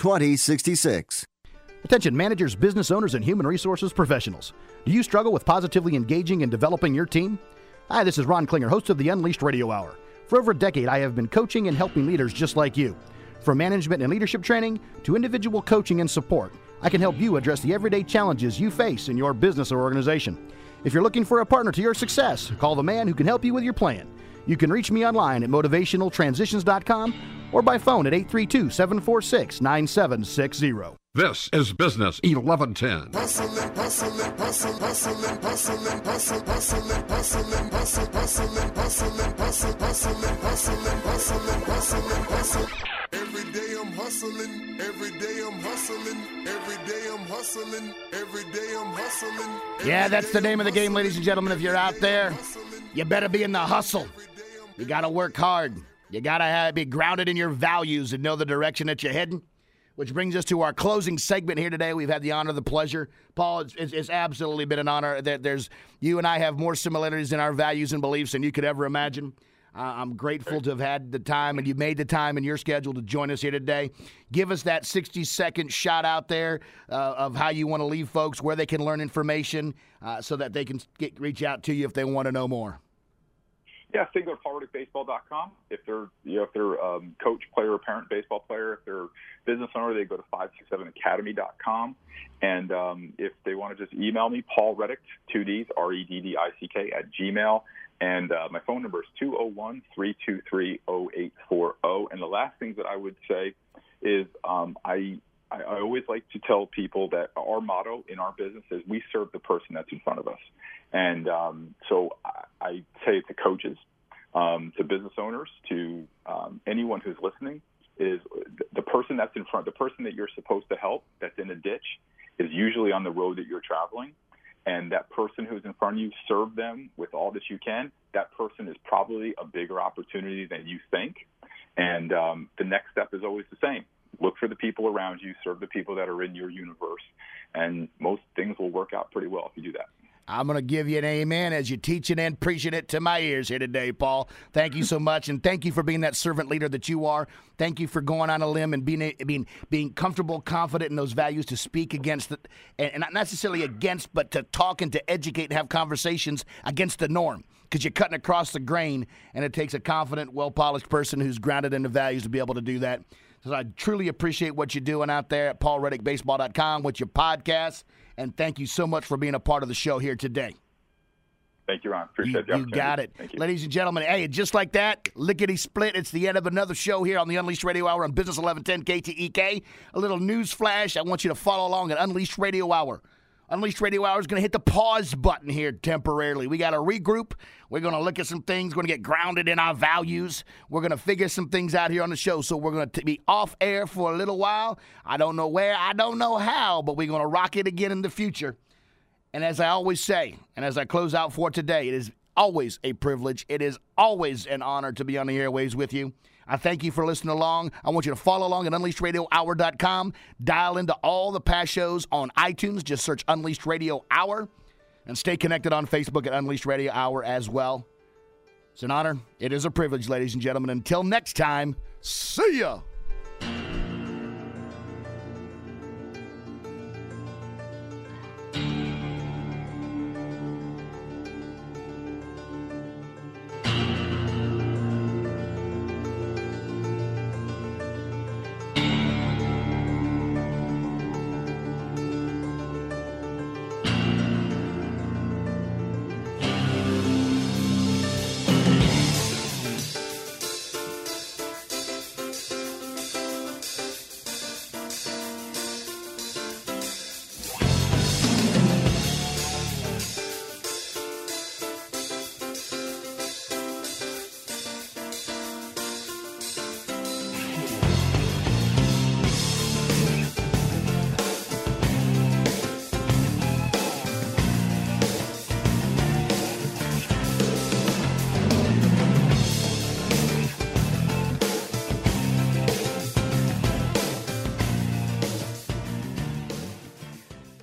2066. Attention managers, business owners, and human resources professionals. Do you struggle with positively engaging and developing your team? Hi, this is Ron Klinger, host of the Unleashed Radio Hour. For over a decade, I have been coaching and helping leaders just like you. From management and leadership training to individual coaching and support, I can help you address the everyday challenges you face in your business or organization. If you're looking for a partner to your success, call the man who can help you with your plan. You can reach me online at motivationaltransitions.com or by phone at 832 746 9760. This is Business 1110. Hustling, hustling, hustling, hustling, hustling, hustling, hustling, hustling, hustling, hustling, hustling, hustling, hustling, hustling, hustling, hustling, hustling. Every day I'm hustling, every day I'm hustling, every day I'm hustling, every day I'm hustling. Yeah, that's the name of the game, ladies and gentlemen. If you're out there, you better be in the hustle. You got to work hard. You got to be grounded in your values and know the direction that you're heading. Which brings us to our closing segment here today. We've had the honor, the pleasure, Paul. It's, it's, it's absolutely been an honor. That there's you and I have more similarities in our values and beliefs than you could ever imagine. Uh, I'm grateful to have had the time, and you made the time in your schedule to join us here today. Give us that 60 second shot out there uh, of how you want to leave folks, where they can learn information, uh, so that they can get, reach out to you if they want to know more. Yeah, you can go to paulreddickbaseball.com. If they're you know if they're um, coach, player, or parent baseball player, if they're business owner, they go to 567academy.com. And um, if they want to just email me, Paul Reddick, two D's, R E D D I C K, at Gmail. And uh, my phone number is 201 323 0840. And the last thing that I would say is um, I, I, I always like to tell people that our motto in our business is we serve the person that's in front of us. And um, so I, I say it to coaches, um, to business owners, to um, anyone who's listening, is the person that's in front, the person that you're supposed to help that's in a ditch is usually on the road that you're traveling. And that person who's in front of you, serve them with all that you can. That person is probably a bigger opportunity than you think. And um, the next step is always the same. Look for the people around you, serve the people that are in your universe, and most things will work out pretty well if you do that. I'm going to give you an amen as you're teaching and preaching it to my ears here today, Paul. Thank you so much, and thank you for being that servant leader that you are. Thank you for going on a limb and being being being comfortable, confident in those values to speak against it, and not necessarily against, but to talk and to educate and have conversations against the norm. Because you're cutting across the grain, and it takes a confident, well polished person who's grounded in the values to be able to do that. So I truly appreciate what you're doing out there at paulreddickbaseball.com with your podcast. And thank you so much for being a part of the show here today. Thank you, Ron. Appreciate you, you got it. Ladies and gentlemen, hey, just like that, lickety split, it's the end of another show here on the Unleashed Radio Hour on Business 1110 KTEK. A little news flash. I want you to follow along at Unleashed Radio Hour. Unleashed Radio Hour is going to hit the pause button here temporarily. We got to regroup. We're going to look at some things. We're going to get grounded in our values. We're going to figure some things out here on the show. So we're going to be off air for a little while. I don't know where, I don't know how, but we're going to rock it again in the future. And as I always say, and as I close out for today, it is always a privilege. It is always an honor to be on the airways with you. I thank you for listening along. I want you to follow along at UnleashedRadioHour.com. Dial into all the past shows on iTunes. Just search Unleashed Radio Hour. And stay connected on Facebook at Unleashed Radio Hour as well. It's an honor. It is a privilege, ladies and gentlemen. Until next time, see ya.